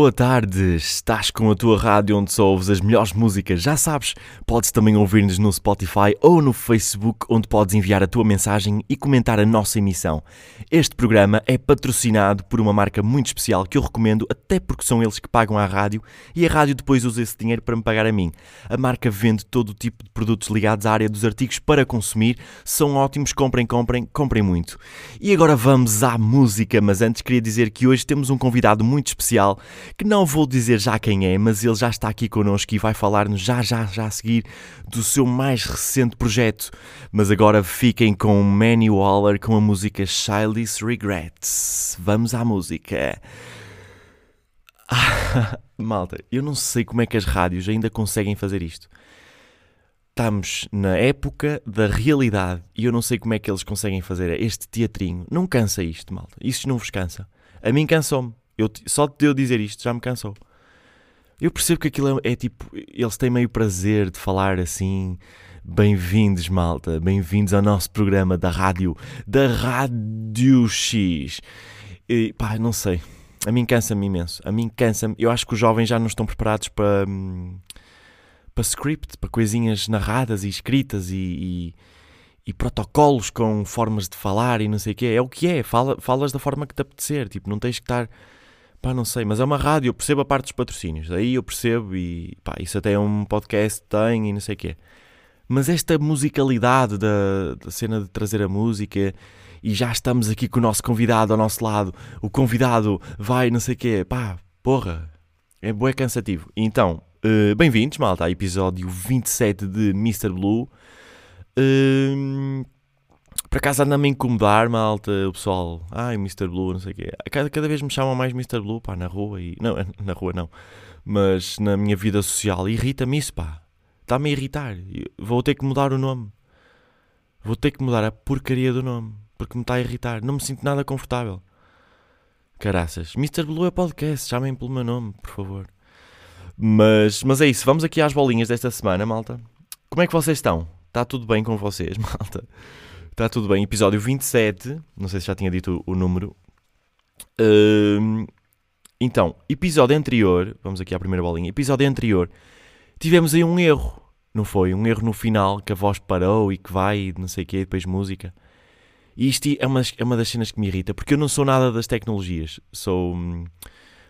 boa tarde. Estás com a tua rádio onde só ouves as melhores músicas. Já sabes, podes também ouvir-nos no Spotify ou no Facebook, onde podes enviar a tua mensagem e comentar a nossa emissão. Este programa é patrocinado por uma marca muito especial que eu recomendo, até porque são eles que pagam à rádio e a rádio depois usa esse dinheiro para me pagar a mim. A marca vende todo o tipo de produtos ligados à área dos artigos para consumir. São ótimos, comprem, comprem, comprem muito. E agora vamos à música, mas antes queria dizer que hoje temos um convidado muito especial que não vou dizer já quem é, mas ele já está aqui connosco e vai falar-nos já, já, já a seguir do seu mais recente projeto. Mas agora fiquem com Manny Waller com a música Childish Regrets. Vamos à música. Ah, malta, eu não sei como é que as rádios ainda conseguem fazer isto. Estamos na época da realidade e eu não sei como é que eles conseguem fazer este teatrinho. Não cansa isto, malta. Isso não vos cansa. A mim cansou-me. Eu, só de eu dizer isto já me cansou. Eu percebo que aquilo é, é tipo. Eles têm meio prazer de falar assim. Bem-vindos, malta. Bem-vindos ao nosso programa da rádio. Da Rádio X. E, pá, não sei. A mim cansa-me imenso. A mim cansa-me. Eu acho que os jovens já não estão preparados para. Hum, para script, para coisinhas narradas e escritas e, e, e, protocolos com formas de falar e não sei o quê. É o que é. Fala, falas da forma que te apetecer. Tipo, não tens que estar Pá, não sei, mas é uma rádio, eu percebo a parte dos patrocínios, aí eu percebo e pá, isso até é um podcast tem e não sei o quê. Mas esta musicalidade da, da cena de trazer a música e já estamos aqui com o nosso convidado ao nosso lado, o convidado vai não sei o quê, pá, porra, é bué cansativo. Então, uh, bem-vindos, malta, ao episódio 27 de Mr. Blue. Uh, por acaso anda-me a incomodar, malta, o pessoal. Ai, Mr. Blue, não sei o quê. Cada, cada vez me chamam mais Mr. Blue, pá, na rua e. Não, na rua não. Mas na minha vida social. Irrita-me isso, pá. Está-me a irritar. Vou ter que mudar o nome. Vou ter que mudar a porcaria do nome. Porque me está a irritar. Não me sinto nada confortável. Caraças. Mr. Blue é podcast. Chamem pelo meu nome, por favor. Mas, mas é isso. Vamos aqui às bolinhas desta semana, malta. Como é que vocês estão? Está tudo bem com vocês, malta? Está tudo bem. Episódio 27. Não sei se já tinha dito o, número. Uh, então, episódio anterior. Vamos aqui à primeira bolinha. Episódio anterior. Tivemos aí um erro. Não foi? Um erro no final que a voz parou e que vai não sei o quê, depois música. E isto é uma, é uma das cenas que me irrita, porque eu não sou nada das tecnologias. Sou. Hum,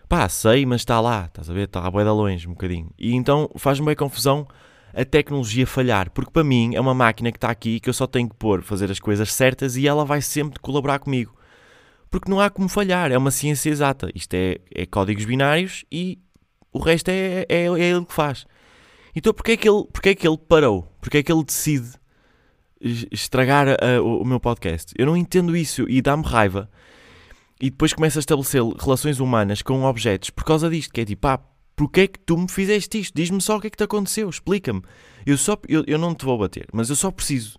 pá, sei, mas está lá, estás a ver? Está a boia de longe um bocadinho. E então faz-me bem confusão a tecnologia falhar, porque para mim é uma máquina que está aqui que eu só tenho que pôr, fazer as coisas certas e ela vai sempre colaborar comigo. Porque não há como falhar, é uma ciência exata. Isto é, é códigos binários e o resto é, é, é ele que faz. Então porquê é que ele, porquê é que ele parou? Porquê é que ele decide estragar o, o meu podcast? Eu não entendo isso e dá-me raiva. E depois começa a estabelecer relações humanas com objetos por causa disto, que é tipo, ah, Porquê é que tu me fizeste isto? Diz-me só o que é que te aconteceu, explica-me. Eu, só, eu, eu não te vou bater, mas eu só preciso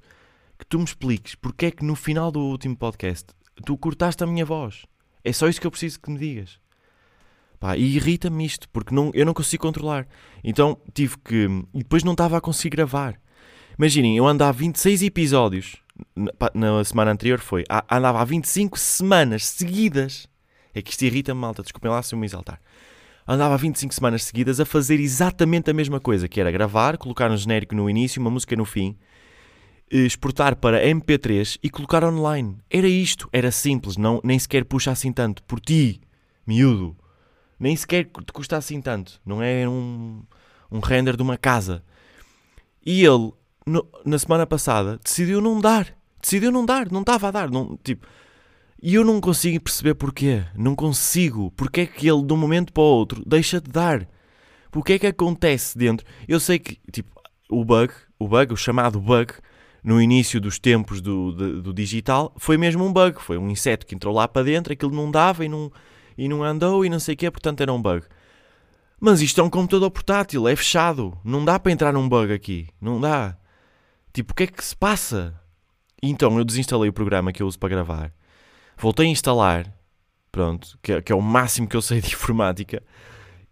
que tu me expliques porque é que no final do último podcast tu cortaste a minha voz. É só isso que eu preciso que me digas. Pá, e irrita-me isto, porque não, eu não consigo controlar. Então tive que. E depois não estava a conseguir gravar. Imaginem, eu andava 26 episódios. Na, na semana anterior foi. Andava há 25 semanas seguidas. É que isto irrita-me, malta. Desculpem lá se eu me exaltar andava 25 semanas seguidas a fazer exatamente a mesma coisa, que era gravar, colocar um genérico no início, uma música no fim, exportar para MP3 e colocar online. Era isto, era simples, não, nem sequer puxa assim tanto. Por ti, miúdo, nem sequer te custa assim tanto. Não é um, um render de uma casa. E ele, no, na semana passada, decidiu não dar. Decidiu não dar, não estava a dar. Não, tipo, e eu não consigo perceber porquê. Não consigo. Porque é que ele, de um momento para o outro, deixa de dar? Porque é que acontece dentro? Eu sei que, tipo, o bug, o bug, o chamado bug, no início dos tempos do, do, do, digital, foi mesmo um bug. Foi um inseto que entrou lá para dentro, aquilo não dava e não, e não andou e não sei o quê, portanto era um bug. Mas isto é um computador portátil, é fechado. Não dá para entrar num bug aqui. Não dá. Tipo, o que é que se passa? Então eu desinstalei o programa que eu uso para gravar voltei a instalar, pronto, que, é, que é o máximo que eu sei de informática,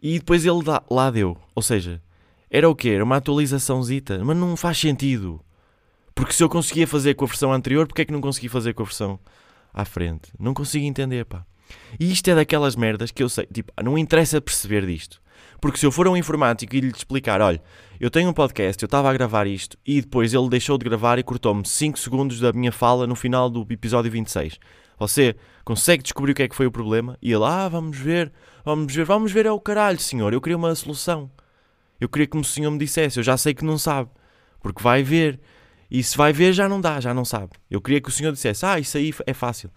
e depois ele dá, lá deu. Ou seja, era o quê? Era uma atualizaçãozita, mas não faz sentido. Porque se eu conseguia fazer com a versão anterior, porque é que não consegui fazer com a versão à frente? Não consigo entender, pá. E isto é daquelas merdas que eu sei, tipo, não interessa perceber disto. Porque se eu for um informático e lhe explicar, olha, eu tenho um podcast, eu estava a gravar isto e depois ele deixou de gravar e cortou-me 5 segundos da minha fala no final do episódio 26. Você consegue descobrir o que é que foi o problema? E ele, ah, vamos ver, vamos ver, vamos ver é o caralho, senhor, eu queria uma solução. Eu queria que o senhor me dissesse, eu já sei que não sabe, porque vai ver. E se vai ver, já não dá, já não sabe. Eu queria que o senhor dissesse, ah, isso aí é fácil.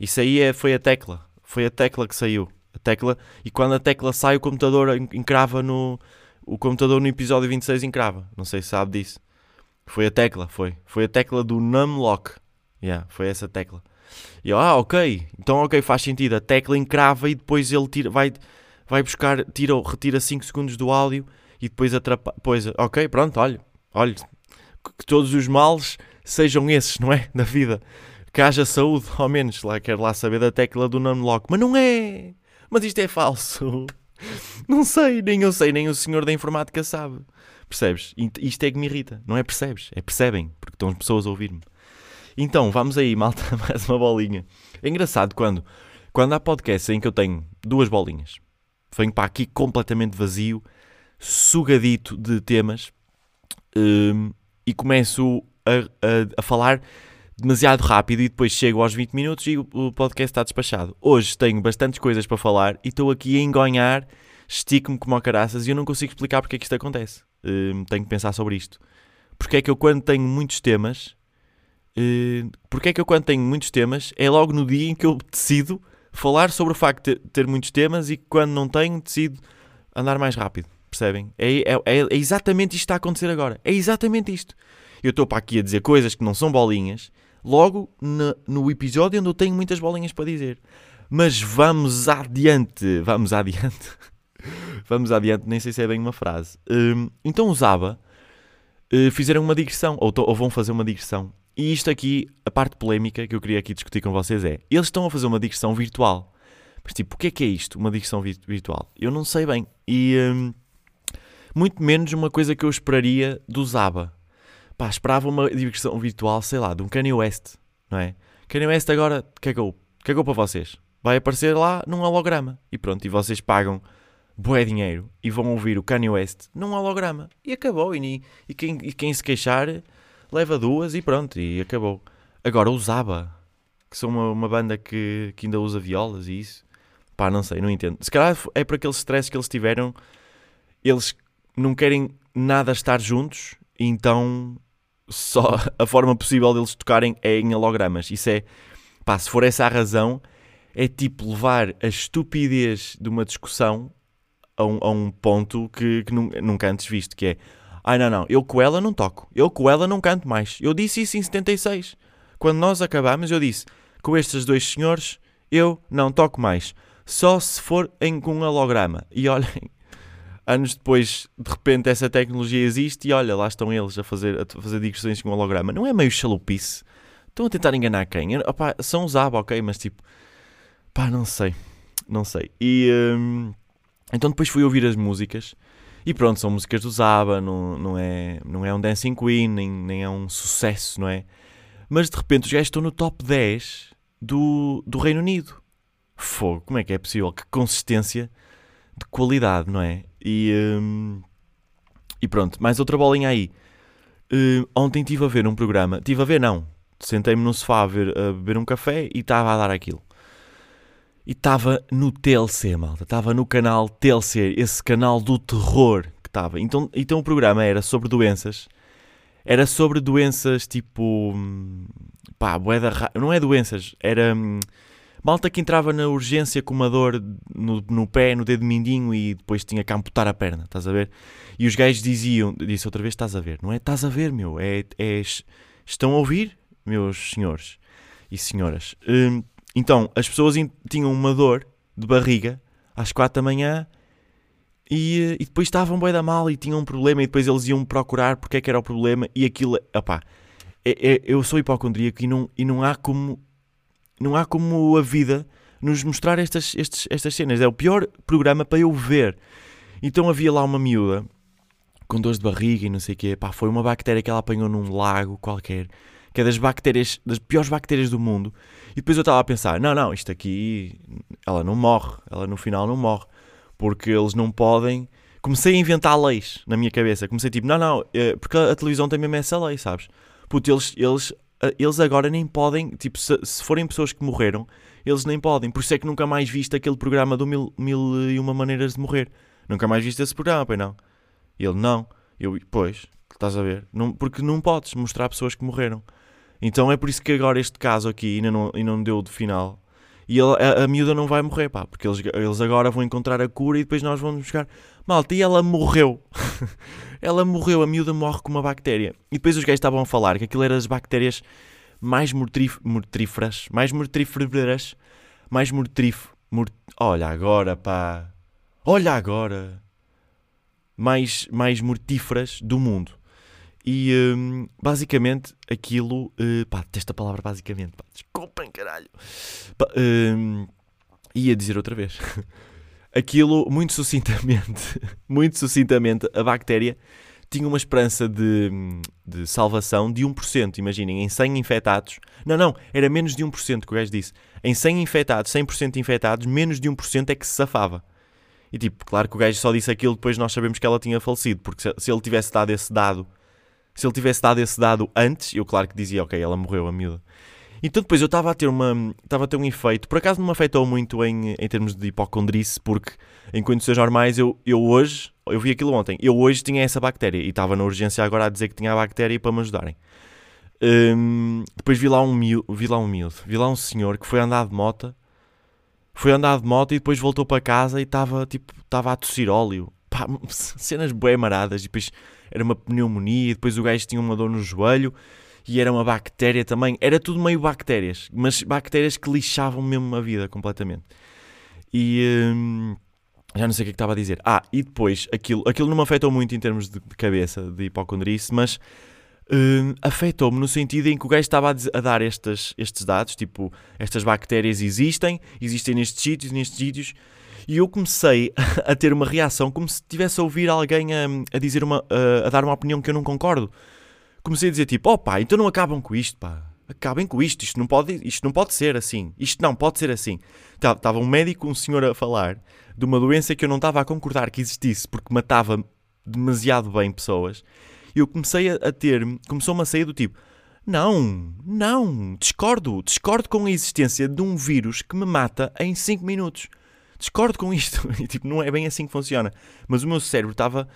Isso aí é, foi a tecla, foi a tecla que saiu. A tecla, e quando a tecla sai, o computador encrava no. O computador no episódio 26 encrava. Não sei se sabe disso. Foi a tecla, foi. Foi a tecla do numlock. Yeah, foi essa tecla. E eu, ah, ok. Então, ok, faz sentido. A tecla encrava e depois ele tira, vai, vai buscar, tira, retira 5 segundos do áudio e depois atrapalha. Pois, ok, pronto, olha, olha, que todos os males sejam esses, não é? Da vida. Que haja saúde, ao menos. Lá, quero lá saber da tecla do numlock. Mas não é! Mas isto é falso. Não sei, nem eu sei, nem o senhor da informática sabe. Percebes? Isto é que me irrita. Não é percebes, é percebem, porque estão as pessoas a ouvir-me. Então, vamos aí, malta, mais uma bolinha. É engraçado quando, quando há podcasts em que eu tenho duas bolinhas, venho para aqui completamente vazio, sugadito de temas, um, e começo a, a, a falar demasiado rápido e depois chego aos 20 minutos e o podcast está despachado. Hoje tenho bastantes coisas para falar e estou aqui a engonhar, estico-me como a caraças e eu não consigo explicar porque é que isto acontece. Uh, tenho que pensar sobre isto. Porque é que eu quando tenho muitos temas, porque é que eu quando tenho muitos temas, é logo no dia em que eu decido falar sobre o facto de ter, muitos temas e quando não tenho, decido andar mais rápido. Percebem? É, é, é, é exatamente isto que está a acontecer agora. É exatamente isto. Eu estou para aqui a dizer coisas que não são bolinhas logo no, no episódio onde eu tenho muitas bolinhas para dizer. Mas vamos adiante, vamos adiante. vamos adiante, nem sei se é bem uma frase. Um, então os ABBA uh, fizeram uma digressão, ou, ou, vão fazer uma digressão. E isto aqui, a parte polémica que eu queria aqui discutir com vocês é: eles estão a fazer uma digressão virtual. Mas tipo, o que é que é isto, uma digressão virtual? Eu não sei bem. E um, muito menos uma coisa que eu esperaria dos ABBA pá, esperava uma diversão virtual, sei lá, de um Kanye West, não é? Kanye West agora cagou, cagou para vocês. Vai aparecer lá num holograma. E pronto, e vocês pagam bué dinheiro e vão ouvir o Kanye West num holograma. E acabou. E, e, quem, e quem se queixar leva duas e pronto, e acabou. Agora, os ABBA, que são uma, uma banda que, que ainda usa violas e isso, pá, não sei, não entendo. Se calhar é por aquele stress que eles tiveram, eles não querem nada estar juntos, então só a forma possível deles tocarem é em hologramas. Isso é, pá, se for essa a razão, é tipo levar a estupidez de uma discussão a um, a um ponto que, que nunca antes visto, que é, ai não, não, eu com ela não toco, eu com ela não canto mais. Eu disse isso em 76. Quando nós acabámos, eu disse, com estes dois senhores, eu não toco mais. Só se for em com um holograma. E olhem, anos depois, de repente, essa tecnologia existe e olha, lá estão eles a fazer, a fazer digressões com holograma. Não é meio chalupice? Estão a tentar enganar quem? Opa, são os ABBA, ok, mas tipo, pá, não sei, não sei. E hum, então depois fui ouvir as músicas e pronto, são músicas dos ABBA, não, não, é, não é um Dancing Queen, nem, nem é um sucesso, não é? Mas de repente os gajos estão no top 10 do, do Reino Unido. Fogo, como é que é possível? Que consistência de qualidade, não é? E, um, e pronto, mais outra bolinha aí. Uh, ontem estive a ver um programa, estive a ver, não, sentei-me no sofá a, ver, a beber um café e estava a dar aquilo. E estava no TLC, malta, estava no canal TLC, esse canal do terror que estava. Então, então o programa era sobre doenças, era sobre doenças tipo. Hum, pá, boeda. Não é doenças, era. Hum, Malta que entrava na urgência com uma dor no, no pé, no dedo mindinho e depois tinha que amputar a perna, estás a ver? E os gajos diziam, disse outra vez, estás a ver, não é? Estás a ver, meu, é, é estão a ouvir, meus senhores e senhoras. Hum, então, as pessoas tinham uma dor de barriga às quatro da manhã e, e depois estavam bem da mal e tinham um problema e depois eles iam procurar porque é que era o problema e aquilo, opá, é, é, eu sou hipocondríaco e não, e não há como não há como a vida nos mostrar estas, estes, estas cenas. É o pior programa para eu ver. Então havia lá uma miúda com dores de barriga e não sei o quê. Pá, foi uma bactéria que ela apanhou num lago qualquer que é das bactérias, das piores bactérias do mundo. E depois eu estava a pensar: não, não, isto aqui, ela não morre, ela no final não morre, porque eles não podem. Comecei a inventar leis na minha cabeça. Comecei tipo: não, não, é, porque a televisão tem mesmo essa lei, sabes? Puto, eles, eles, eles agora nem podem, tipo, se, se forem pessoas que morreram, eles nem podem. Por isso é que nunca mais viste aquele programa do Mil, mil e Uma Maneiras de Morrer. Nunca mais viste esse programa, pois não? Ele, não. Eu, pois, estás a ver? Não, porque não podes mostrar pessoas que morreram. Então é por isso que agora este caso aqui ainda não, ainda não deu de final. E ele, a, a miúda não vai morrer, pá, porque eles, eles agora vão encontrar a cura e depois nós vamos buscar. Malta, e ela morreu. ela morreu, a miúda morre com uma bactéria. E depois os gajos estavam a falar que aquilo era as bactérias mais mortíferas, mais mortíferas, mais mortíf... Mort... Olha agora, pá. Olha agora. Mais, mais mortíferas do mundo. E um, basicamente aquilo. Uh, pá, esta palavra basicamente. Pá, desculpem, caralho. Pá, um, ia dizer outra vez. aquilo, muito sucintamente, muito sucintamente, a bactéria tinha uma esperança de, de salvação de 1%. Imaginem, em 100 infectados. Não, não, era menos de 1% que o gajo disse. Em 100 infectados, 100% infectados, menos de 1% é que se safava. E tipo, claro que o gajo só disse aquilo depois nós sabemos que ela tinha falecido, porque se, se ele tivesse dado esse dado se ele tivesse dado esse dado antes, eu claro que dizia, ok, ela morreu, a miúda. Então depois eu estava a ter uma estava a ter um efeito, por acaso não me afetou muito em, em termos de hipocondrice, porque em condições normais eu, eu hoje, eu vi aquilo ontem, eu hoje tinha essa bactéria e estava na urgência agora a dizer que tinha a bactéria para me ajudarem. Um, depois vi lá um miúdo, vi lá um miúdo, vi lá um senhor que foi andar de moto, foi andar de moto e depois voltou para casa e estava tipo, estava a tossir óleo. Pá, cenas bué maradas e depois era uma pneumonia, e depois o gajo tinha uma dor no joelho e era uma bactéria também. Era tudo meio bactérias, mas bactérias que lixavam mesmo a vida completamente. E hum, já não sei o que, é que estava a dizer. Ah, e depois aquilo, aquilo não me afetou muito em termos de, de cabeça, de hipocondrice, mas hum, afetou-me no sentido em que o gajo estava a, a dar estes, estes dados, tipo, estas bactérias existem, existem nestes sítios, nestes sítios e eu comecei a ter uma reação como se estivesse a ouvir alguém a, a dizer uma, a, a, dar uma opinião que eu não concordo. Comecei a dizer tipo, oh pá, então não acabam com isto, pá. Acabem com isto, isto não pode, isto não pode ser assim. Isto não pode ser assim. Estava um médico, um senhor a falar de uma doença que eu não estava a concordar que existisse porque matava demasiado bem pessoas. E eu comecei a ter, começou-me a sair do tipo, não, não, discordo, discordo com a existência de um vírus que me mata em 5 minutos discordo com isto. E, tipo, não é bem assim que funciona. Mas o meu cérebro estava.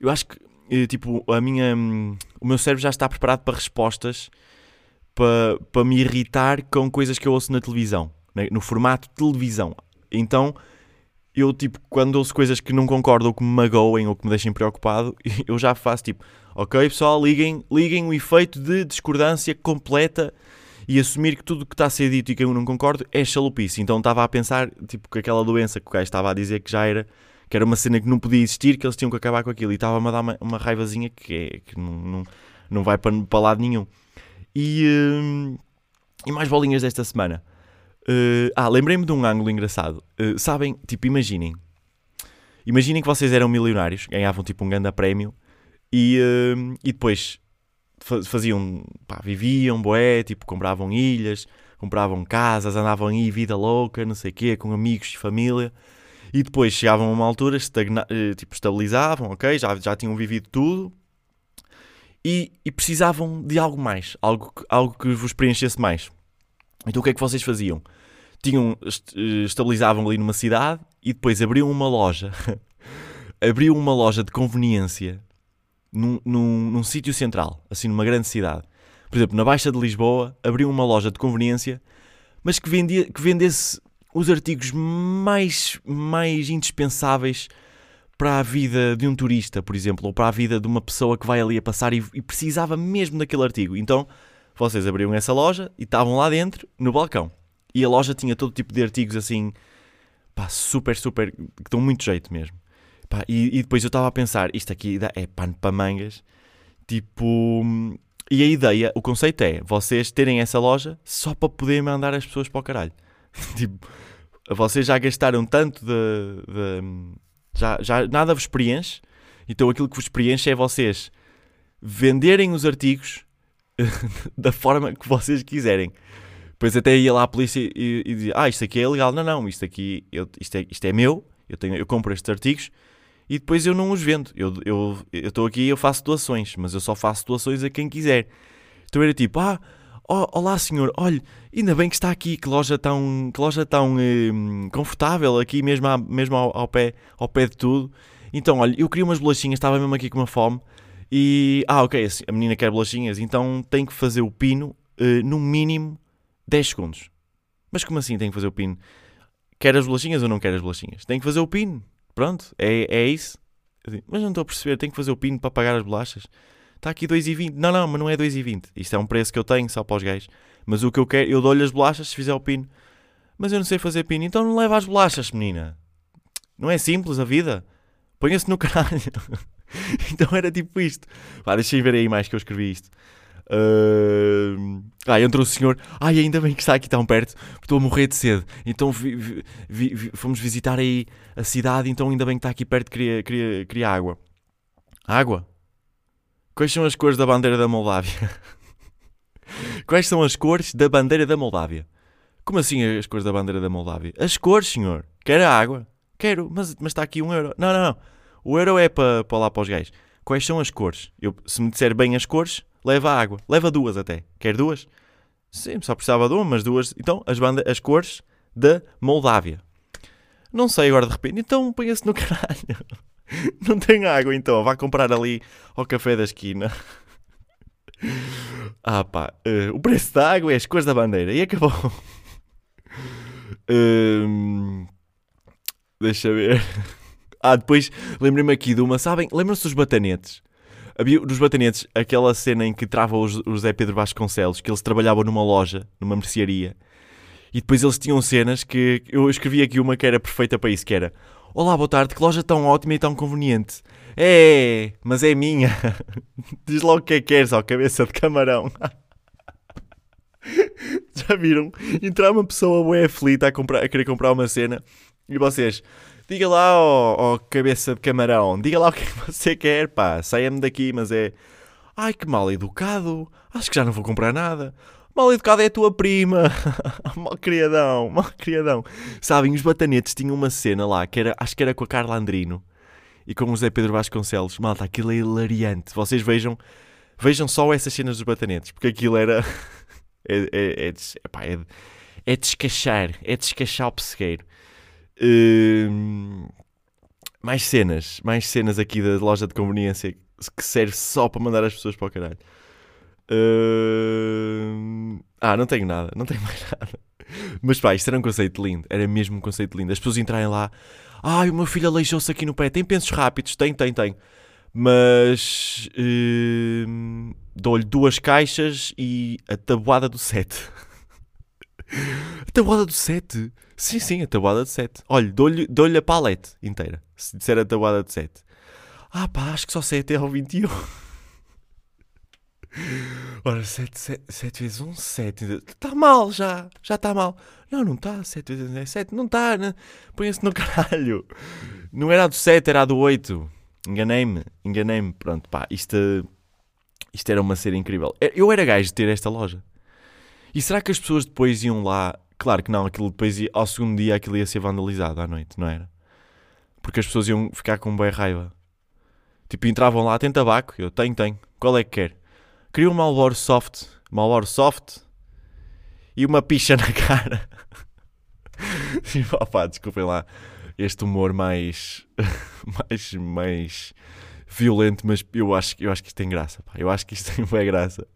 Eu acho que, eh, tipo, a minha. Hum, o meu cérebro já está preparado para respostas para, para me irritar com coisas que eu ouço na televisão, né? no formato televisão. Então, eu, tipo, quando ouço coisas que não concordo ou que me magoem ou que me deixem preocupado, eu já faço tipo, ok, pessoal, liguem, liguem o efeito de discordância completa e assumir que tudo o que está a ser dito e que eu não concordo é chalupice. Então estava a pensar, tipo, que aquela doença que o gajo estava a dizer que já era, que era uma cena que não podia existir, que eles tinham que acabar com aquilo. E estava-me a dar uma, uma raivazinha que, é, que não, não, não vai para, para lado nenhum. E, uh, e mais bolinhas desta semana. Uh, ah, lembrei-me de um ângulo engraçado. Uh, sabem, tipo, imaginem. Imaginem que vocês eram milionários, ganhavam tipo um grande prémio e, e depois faziam, pá, viviam, boé, tipo, compravam ilhas, compravam casas, andavam aí, vida louca, não sei o quê, com amigos e família. E depois chegavam a uma altura, estagna, eh, tipo, estabilizavam, ok, já, já tinham vivido tudo. E, e precisavam de algo mais, algo, algo que vos preenchesse mais. Então o que é que vocês faziam? Tinham, eh, estabilizavam ali numa cidade e depois abriam uma loja. abriam uma loja de conveniência num, num, num sítio central, assim numa grande cidade. Por exemplo, na Baixa de Lisboa, abriu uma loja de conveniência, mas que, vendia, que vendesse os artigos mais, mais indispensáveis para a vida de um turista, por exemplo, ou para a vida de uma pessoa que vai ali a passar e, e precisava mesmo daquele artigo. Então, vocês abriam essa loja e estavam lá dentro, no balcão. E a loja tinha todo tipo de artigos assim, pá, super, super, que dão muito jeito mesmo. Pá, e, e, depois eu estava a pensar, isto aqui é pano para mangas. Tipo. E a ideia, o conceito é vocês terem essa loja só para poder mandar as pessoas para o caralho. tipo, vocês já gastaram tanto de. de já, já nada vos preenche. Então aquilo que vos preenche é vocês venderem os artigos da forma que vocês quiserem. Depois até ia lá a polícia e, e dizia: Ah, isto aqui é ilegal. Não, não, isto aqui eu, isto, é, isto é meu, eu, tenho, eu compro estes artigos e depois eu não os vendo. Eu estou eu, eu aqui e eu faço doações, mas eu só faço doações a quem quiser. Então era tipo: Ah, oh, olá senhor, olha, ainda bem que está aqui, que loja tão, que loja tão hum, confortável aqui mesmo, mesmo ao, ao, pé, ao pé de tudo. Então, olha, eu queria umas bolachinhas, estava mesmo aqui com uma fome. E, ah, ok, a menina quer bolachinhas, então tem que fazer o pino uh, no mínimo 10 segundos. Mas como assim tem que fazer o pino? Quer as bolachinhas ou não quer as bolachinhas? Tem que fazer o pino. Pronto, é, é isso. Mas não estou a perceber, tem que fazer o pino para pagar as bolachas. Está aqui 2,20. Não, não, mas não é 2,20. Isto é um preço que eu tenho só para os gays. Mas o que eu quero, eu dou-lhe as bolachas se fizer o pino. Mas eu não sei fazer pino. Então não leva as bolachas, menina. Não é simples a vida. Ponha-se no caralho. então era tipo isto. Vá, deixem ver aí mais que eu escrevi isto. Uh... Ah, entrou o senhor. Ai, ainda bem que está aqui tão perto, estou a morrer de sede. Então vi, vi, vi, fomos visitar aí a cidade, então ainda bem que está aqui perto, queria, queria, queria água. Água? Quais são as cores da bandeira da Moldávia? Quais são as cores da bandeira da Moldávia? Como assim as cores da bandeira da Moldávia? As cores, senhor. Quer a água? Quero, mas, mas está aqui um euro. Não, não, não. O euro é para, para lá para os gays. Quais são as cores? Eu, se me disser bem as cores, leva água. Leva duas até. Quer duas? Sim, só precisava de uma, mas duas. Então, as, banda, as cores da Moldávia. Não sei agora de repente. Então, ponha-se no caralho. Não tem água, então. Vá comprar ali ao café da esquina. Ah pá, uh, o preço da água é as cores da bandeira. E acabou. Uh, deixa ver. Ah, depois lembrei-me aqui de uma. Sabem? Lembram-se dos batanetes? Havia dos batanetes aquela cena em que trava o José Pedro Vasconcelos, que eles trabalhavam numa loja, numa mercearia, e depois eles tinham cenas que eu escrevi aqui uma que era perfeita para isso, que era Olá, boa tarde, que loja tão ótima e tão conveniente. É, mas é minha. Diz logo o que é que queres, ó, cabeça de camarão. Já viram? Entrar uma pessoa bem aflita a, comprar, a querer comprar uma cena e vocês Diga lá, ó, ó, cabeça de camarão, diga lá o que é que você quer, pá, saia-me daqui, mas é. Ai, que mal educado, acho que já não vou comprar nada. Mal educado é a tua prima. mal criadão, mal criadão. Sabem, os batanetes tinham uma cena lá, que era, acho que era com a Carla Andrino e com o José Pedro Vasconcelos. Malta, aquilo é hilariante. Vocês vejam, vejam só essas cenas dos batanetes, porque aquilo era. é, é, é, é, é, é descachar, é descachar o pessegueiro. Uh, mais cenas, mais cenas aqui da loja de conveniência que serve só para mandar as pessoas para o caralho. Uh, ah, não tenho nada, não tenho mais nada. Mas pá, isto era um conceito lindo, era mesmo um conceito lindo. As pessoas entrarem lá, ai, o meu filho aleijou-se aqui no pé, tem pensos rápidos, tem, tem, tem. Mas uh, dou-lhe duas caixas e a tabuada do 7. a tabuada do 7? Sim, sim, a tabuada de 7. Olha, dou-lhe dou a palete inteira. Se disser a tabuada de 7. Ah pá, acho que só sei até ao 21. Ora, 7, 7, 7 vezes 1, 7. Está mal já. Já está mal. Não, não está. 7 vezes 1 é 7. Não está. Né? Põe-se no caralho. Não era a do 7, era a do 8. Enganei-me. Enganei-me. Pronto, pá. Isto, isto era uma cena incrível. Eu era gajo de ter esta loja. E será que as pessoas depois iam lá Claro que não, aquilo depois, ia, ao segundo dia, aquilo ia ser vandalizado à noite, não era? Porque as pessoas iam ficar com bem raiva. Tipo, entravam lá, tem tabaco? Eu tenho, tenho. Qual é que quer? Queria um Malboro Soft, Malboro Soft e uma picha na cara. e pá, desculpem lá este humor mais, mais, mais violento, mas eu acho, eu acho que isto tem graça, pá. Eu acho que isto tem bem graça.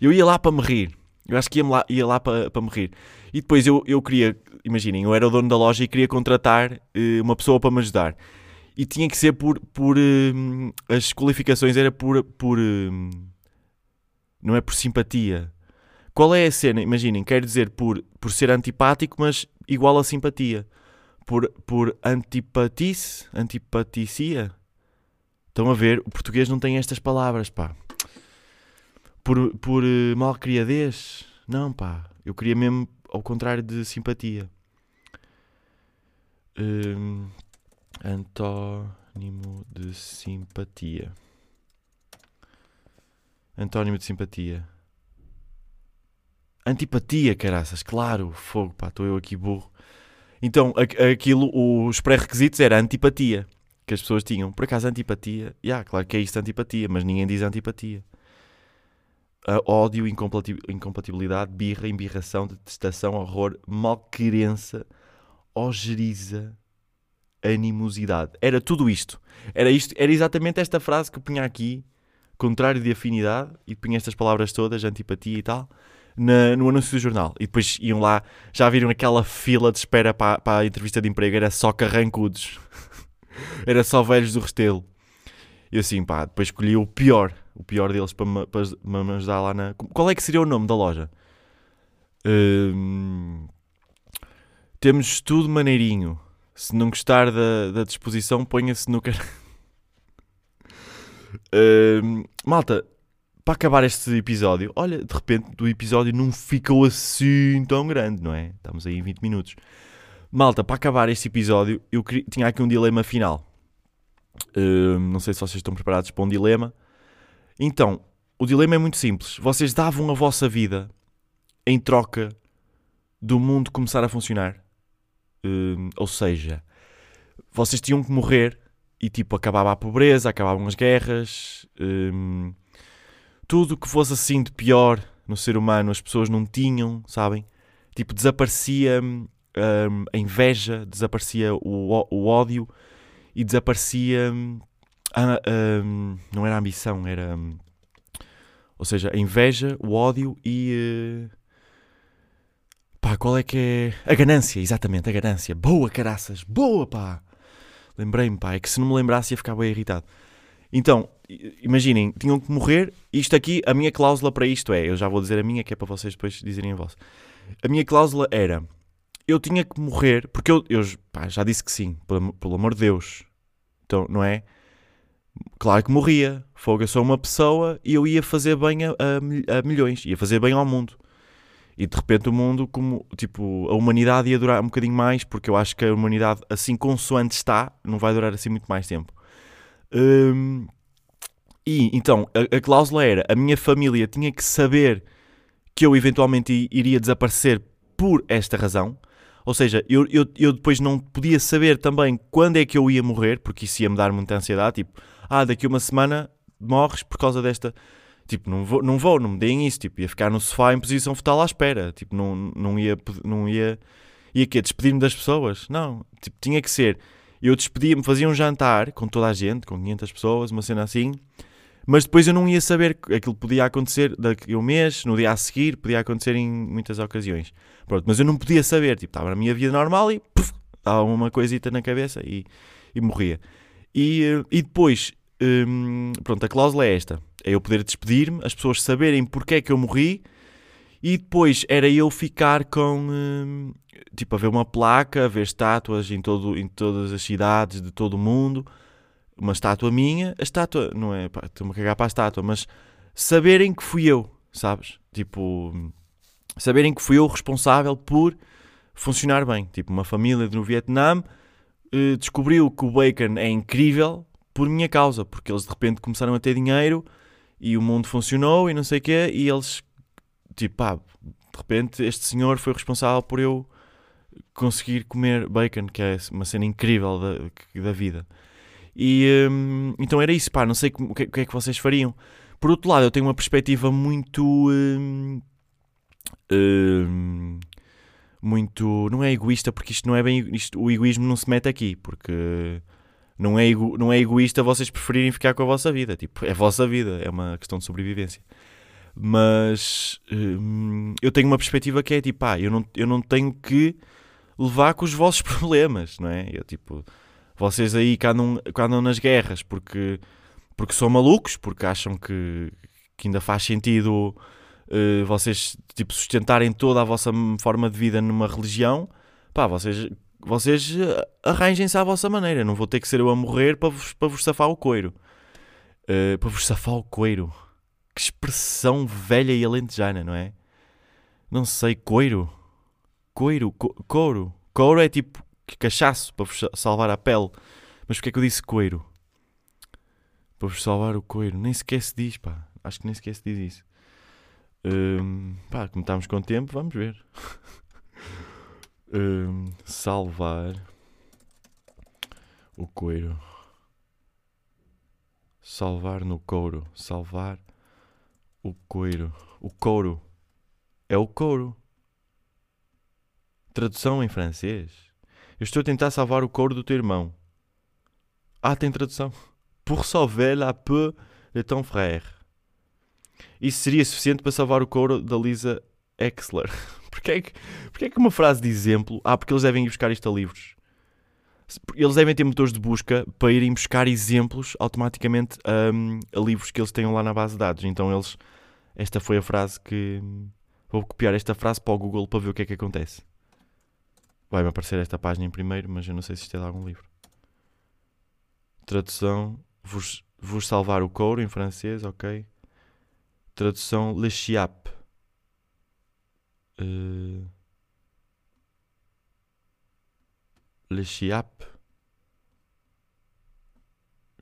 Eu ia lá para me rir. Eu acho que ia lá, ia lá para, para me rir. E depois eu, eu queria, imaginem, eu era o dono da loja e queria contratar uh, uma pessoa para me ajudar. E tinha que ser por. por uh, as qualificações era por. por uh, não é por simpatia. Qual é a cena? Imaginem, quer dizer por, por ser antipático, mas igual a simpatia. Por, por antipatice, antipaticia. Estão a ver? O português não tem estas palavras, pá. Por, por uh, malcriadez. Não, pá. Eu queria mesmo ao contrário de simpatia. Um, antónimo de simpatia. Antónimo de simpatia. Antipatia, caraças, claro, fogo, pá, estou eu aqui burro. Então, aquilo, os pré-requisitos era antipatia, que as pessoas tinham. Por acaso, antipatia, yeah, claro que é isto antipatia, mas ninguém diz antipatia. Uh, ódio, incompatibilidade, birra, embirração, detestação, horror, malquerença, ojeriza, animosidade. Era tudo isto. Era, isto. era exatamente esta frase que eu punha aqui, contrário de afinidade, e punha estas palavras todas, antipatia e tal, na, no anúncio do jornal. E depois iam lá, já viram aquela fila de espera para, para a entrevista de emprego, era só carrancudos. era só velhos do Restelo. E assim, pá, depois escolhi o pior, o pior deles para me, me ajudar lá na. Qual é que seria o nome da loja? Hum, temos tudo maneirinho. Se não gostar da, da disposição, ponha-se no car... hum, malta, para acabar este episódio, olha, de repente o episódio não ficou assim tão grande, não é? Estamos aí em 20 minutos. Malta, para acabar este episódio, eu tinha aqui um dilema final. Uh, não sei se vocês estão preparados para um dilema. Então, o dilema é muito simples. Vocês davam a vossa vida em troca do mundo começar a funcionar. Uh, ou seja, vocês tinham que morrer e tipo acabava a pobreza, acabavam as guerras, um, tudo que fosse assim de pior no ser humano as pessoas não tinham, sabem? Tipo, desaparecia um, a inveja, desaparecia o, o ódio e desaparecia. A, não era ambição, era. ou seja, a inveja, o ódio e. Uh, pá, qual é que é. A ganância, exatamente, a ganância. Boa, caraças, boa, pá! Lembrei-me, pá, é que se não me lembrasse ia ficar bem irritado. Então, imaginem, tinham que morrer. Isto aqui, a minha cláusula para isto é, eu já vou dizer a minha, que é para vocês depois dizerem a vossa. A minha cláusula era, eu tinha que morrer, porque eu, eu pá, já disse que sim, pelo, pelo amor de Deus, então, não é? Claro que morria. Fogo, eu sou uma pessoa e eu ia fazer bem a, a, a, milhões, ia fazer bem ao mundo. E de repente o mundo, como tipo, a humanidade ia durar um bocadinho mais, porque eu acho que a humanidade, assim consoante está, não vai durar assim muito mais tempo. Hum, e então, a, a cláusula era: a minha família tinha que saber que eu eventualmente iria desaparecer por esta razão. Ou seja, eu, eu, eu depois não podia saber também quando é que eu ia morrer, porque isso ia me dar muita ansiedade. Tipo, ah, daqui uma semana morres por causa desta. Tipo, não vou, não, vou, não me deem isso. Tipo, ia ficar no sofá em posição fetal à espera. Tipo, não, não ia. Não ia ia quê? Despedir-me das pessoas? Não. Tipo, tinha que ser. Eu despedia-me, fazia um jantar com toda a gente, com 500 pessoas, uma cena assim. Mas depois eu não ia saber que aquilo podia acontecer daqui a um mês, no dia a seguir, podia acontecer em muitas ocasiões. Pronto, mas eu não podia saber, tipo, estava na minha vida normal e puff, dava uma coisita na cabeça e, e morria. E, eh, e depois, hum, pronto, a cláusula é esta: é eu poder despedir-me, as pessoas saberem porque é que eu morri, e depois era eu ficar com. Hum, tipo, a ver uma placa, ver estátuas em, todo, em todas as cidades de todo o mundo uma estátua minha, a estátua, não é, estou-me a cagar para a estátua, mas saberem que fui eu, sabes? Tipo, saberem que fui eu responsável por funcionar bem. Tipo, uma família no Vietnã eh, descobriu que o bacon é incrível por minha causa, porque eles de repente começaram a ter dinheiro e o mundo funcionou e não sei o quê, e eles, tipo, pá, de repente este senhor foi responsável por eu conseguir comer bacon, que é uma cena incrível da, da vida. E hum, então era isso, pá, não sei o que, que, é que vocês fariam. Por outro lado, eu tenho uma perspectiva muito. Hum, hum, muito. Não é egoísta, porque isto não é bem. Isto, o egoísmo não se mete aqui, porque não é, ego, não é egoísta vocês preferirem ficar com a vossa vida. Tipo, é a vossa vida, é uma questão de sobrevivência. Mas hum, eu tenho uma perspectiva que é tipo, pá, eu não, eu não tenho que levar com os vossos problemas, não é? Eu tipo vocês aí que andam, que andam nas guerras porque, porque são malucos, porque acham que, que ainda faz sentido uh, vocês tipo, sustentarem toda a vossa forma de vida numa religião, pá, vocês, vocês eh, arranjem-se à vossa maneira. Não vou ter que ser eu a morrer para vos, para vos safar o coiro. Uh, para vos safar o coiro. Que expressão velha e alentejana, não é? Não sei, coiro. Coiro, co couro. Couro é tipo cachaço para vos salvar a pele. Mas porquê é que eu disse coiro? Para vos salvar o coiro. Nem sequer se diz, pá. Acho que nem sequer se diz isso. Hum, pá, como estamos com tempo, vamos ver. Hum, salvar o coiro. Salvar no couro. Salvar o coiro. O couro. É o couro. Tradução em francês. Eu estou a tentar salvar o couro do teu irmão. Ah, tem tradução. Pour sauver la peau de ton frère. Isso seria suficiente para salvar o couro da Lisa Exler. Porquê é, que, é que uma frase de exemplo... Ah, porque eles devem ir buscar isto a livros. Eles devem ter motores de busca para irem buscar exemplos automaticamente um, a livros que eles tenham lá na base de dados. Então eles... Esta foi a frase que... Vou copiar esta frase para o Google para ver o que é que acontece. Vai-me aparecer esta página em primeiro, mas eu não sei se isto é de algum livro. Tradução, vos, vos salvar o couro em francês, ok. Tradução, le chiap. Uh, le chiap.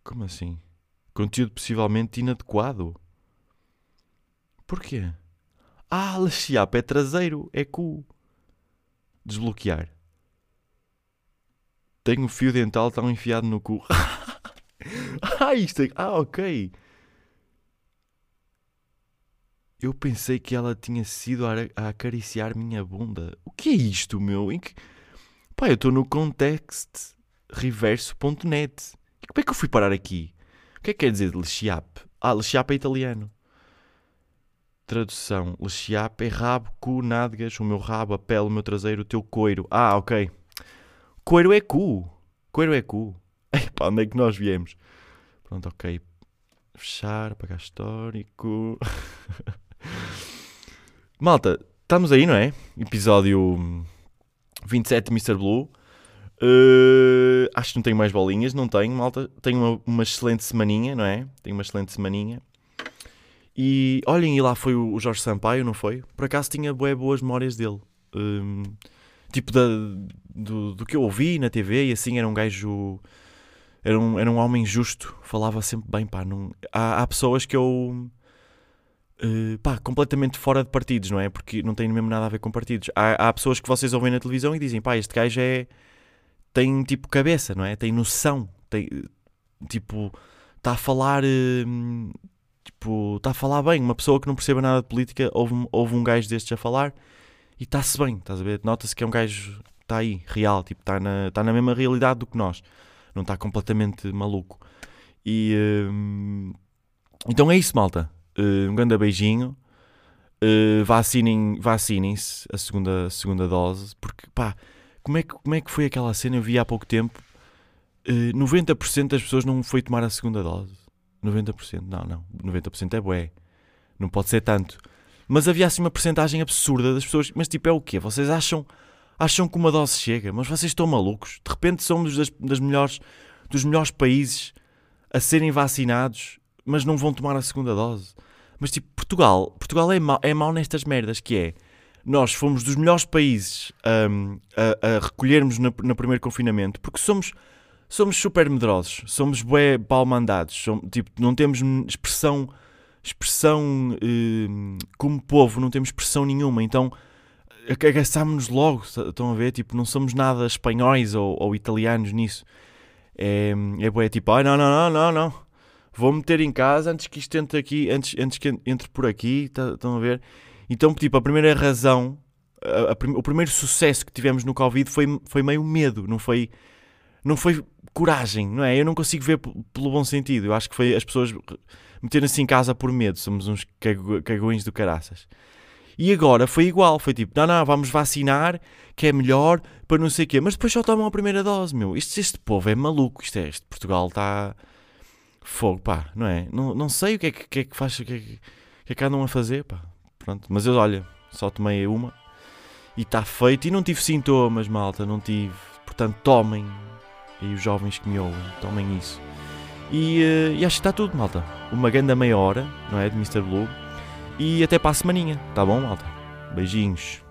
Como assim? Conteúdo possivelmente inadequado. Porquê? Ah, le chiap é traseiro, é cu. Desbloquear. Tenho o fio dental tão enfiado no cu. ah, isto é... Ah, ok. Eu pensei que ela tinha sido a, acariciar minha bunda. O que é isto, meu? Em que... Pá, eu estou no contextreverso.net. Como é que eu fui parar aqui? O que é que quer dizer Lechiap? Ah, Lechiap é italiano. Tradução. Lechiap é rabo, cu, nádegas, o meu rabo, a pele, o meu traseiro, o teu coiro. Ah, ok. Coiro é cu. Coiro é cu. Epá, onde é que nós viemos? Pronto, ok. Fechar, apagar histórico. Malta, estamos aí, não é? Episódio 27 de Mr. Blue. Uh, acho que não tenho mais bolinhas, não tenho, malta. Tenho uma, uma, excelente semaninha, não é? Tenho uma excelente semaninha. E olhem, e lá foi o Jorge Sampaio, não foi? Por acaso tinha boas memórias dele. Um, tipo da, do, do que eu ouvi na TV e assim era um gajo era um, era um homem justo, falava sempre bem, pá. Não, há, há pessoas que eu. Uh, pá, completamente fora de partidos, não é? Porque não tem mesmo nada a ver com partidos. Há, há pessoas que vocês ouvem na televisão e dizem, pá, este gajo é. tem tipo cabeça, não é? Tem noção, tem. tipo. está a falar. Uh, tipo, está a falar bem. Uma pessoa que não perceba nada de política ouve, ouve um gajo destes a falar e está-se bem, estás a ver? Nota-se que é um gajo. está aí, real, tipo, está na, tá na mesma realidade do que nós não está completamente maluco. E então é isso, malta. Uh, um grande beijinho. Uh, vacinem, vacinem-se a segunda, a segunda dose, porque pá, como é, que, como é que foi aquela cena? Eu vi há pouco tempo. Uh, 90% das pessoas não foi tomar a segunda dose. 90%, não, não. 90% é bué. Não pode ser tanto. Mas havia assim uma porcentagem absurda das pessoas. Mas tipo, é o quê? Vocês acham acham que uma dose chega, mas vocês estão malucos. De repente somos das, das melhores, dos melhores países a serem vacinados, mas não vão tomar a segunda dose. Mas tipo, Portugal, Portugal é mau, é mau nestas merdas, que é, nós fomos dos melhores países um, a, a, recolhermos no, no primeiro confinamento, porque somos somos super medrosos, somos bué palmandados, somos, tipo, não temos expressão, expressão hum, como povo, não temos expressão nenhuma, então agaçámos-nos logo, estão a ver? Tipo, não somos nada espanhóis ou, ou italianos nisso. É, é boé, tipo, ai não, não, não, não, não. Vou meter em casa antes que isto entre aqui, antes, antes que entre por aqui, tá, estão a ver? Então, tipo, a primeira razão, a, a, o primeiro sucesso que tivemos no Covid foi, foi meio medo, não foi, não foi coragem, não é? Eu não consigo ver pelo bom sentido. Eu acho que foi as pessoas meterem-se em casa por medo. Somos uns cagões do caraças. E agora foi igual, foi tipo, não, não, vamos vacinar, que é melhor, para não sei o quê. Mas depois só tomam a primeira dose, meu. Este, este povo é maluco, isto é, este Portugal está... Fogo, pá, não é? Não, não sei o que é que, que, é que faz, o que é que, que é que andam a fazer, pá. Pronto, mas eu, olha, só tomei uma e está feito. E não tive sintomas, malta, não tive. Portanto, tomem. E os jovens que me ouvem, tomem isso. E, uh, e acho que está tudo, malta. Uma grande meia hora, não é? De Mr. Blue. E até para a semaninha, tá bom, malta? Beijinhos.